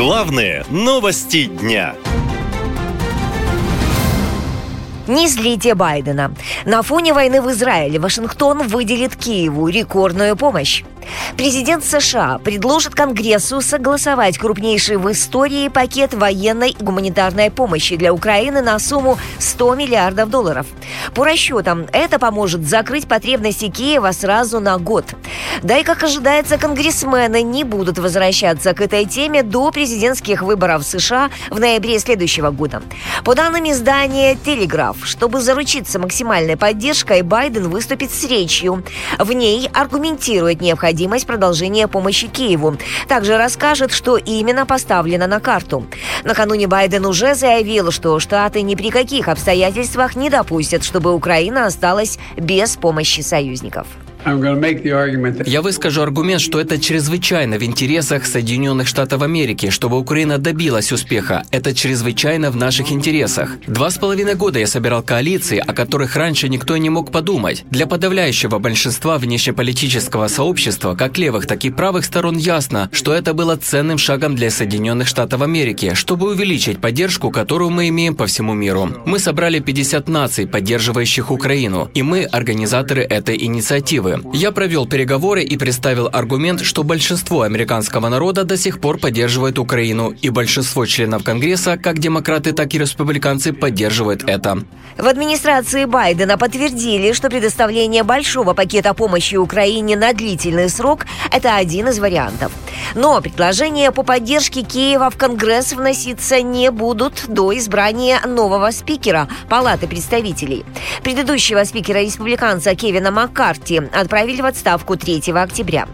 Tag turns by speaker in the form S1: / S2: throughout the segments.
S1: Главные новости дня.
S2: Не злите Байдена. На фоне войны в Израиле Вашингтон выделит Киеву рекордную помощь. Президент США предложит Конгрессу согласовать крупнейший в истории пакет военной и гуманитарной помощи для Украины на сумму 100 миллиардов долларов. По расчетам, это поможет закрыть потребности Киева сразу на год. Да и, как ожидается, конгрессмены не будут возвращаться к этой теме до президентских выборов США в ноябре следующего года. По данным издания «Телеграф», чтобы заручиться максимальной поддержкой, Байден выступит с речью. В ней аргументирует необходимость продолжения помощи Киеву. Также расскажет, что именно поставлено на карту. Накануне Байден уже заявил, что Штаты ни при каких обстоятельствах не допустят, чтобы Украина осталась без помощи союзников.
S3: Я выскажу аргумент, что это чрезвычайно в интересах Соединенных Штатов Америки, чтобы Украина добилась успеха. Это чрезвычайно в наших интересах. Два с половиной года я собирал коалиции, о которых раньше никто не мог подумать. Для подавляющего большинства внешнеполитического сообщества, как левых, так и правых сторон ясно, что это было ценным шагом для Соединенных Штатов Америки, чтобы увеличить поддержку, которую мы имеем по всему миру. Мы собрали 50 наций, поддерживающих Украину, и мы организаторы этой инициативы перспективы. Я провел переговоры и представил аргумент, что большинство американского народа до сих пор поддерживает Украину, и большинство членов Конгресса, как демократы, так и республиканцы, поддерживают это.
S2: В администрации Байдена подтвердили, что предоставление большого пакета помощи Украине на длительный срок – это один из вариантов. Но предложения по поддержке Киева в Конгресс вноситься не будут до избрания нового спикера Палаты представителей. Предыдущего спикера республиканца Кевина Маккарти отправили в отставку 3 октября.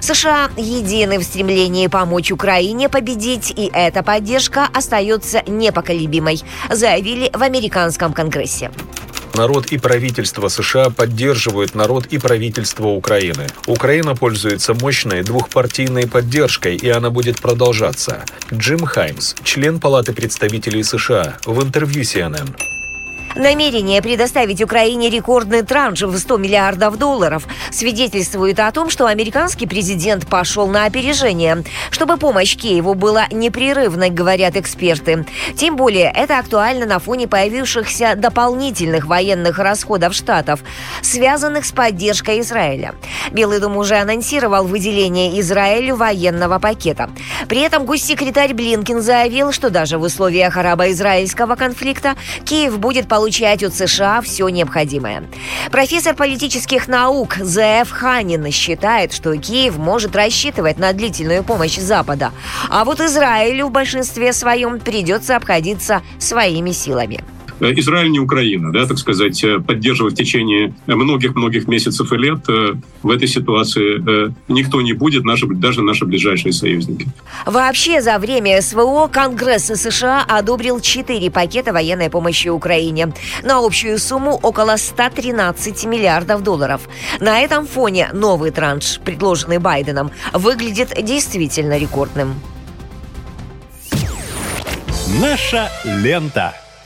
S2: США едины в стремлении помочь Украине победить, и эта поддержка остается непоколебимой, заявили в американском Конгрессе.
S4: Народ и правительство США поддерживают народ и правительство Украины. Украина пользуется мощной двухпартийной поддержкой, и она будет продолжаться. Джим Хаймс, член Палаты представителей США, в интервью CNN.
S2: Намерение предоставить Украине рекордный транш в 100 миллиардов долларов свидетельствует о том, что американский президент пошел на опережение, чтобы помощь Киеву была непрерывной, говорят эксперты. Тем более это актуально на фоне появившихся дополнительных военных расходов штатов, связанных с поддержкой Израиля. Белый дом уже анонсировал выделение Израилю военного пакета. При этом госсекретарь Блинкин заявил, что даже в условиях арабо-израильского конфликта Киев будет получать получать от США все необходимое. Профессор политических наук З.Ф. Ханин считает, что Киев может рассчитывать на длительную помощь Запада, а вот Израилю в большинстве своем придется обходиться своими силами.
S5: Э, Израиль не Украина, да, так сказать, э, поддерживать в течение многих-многих месяцев и лет э, в этой ситуации никто не будет, наши, даже наши ближайшие союзники.
S2: Вообще за время СВО Конгресс США одобрил четыре пакета военной помощи Украине на общую сумму около 113 миллиардов долларов. На этом фоне новый транш, предложенный Байденом, выглядит действительно рекордным.
S1: Наша лента.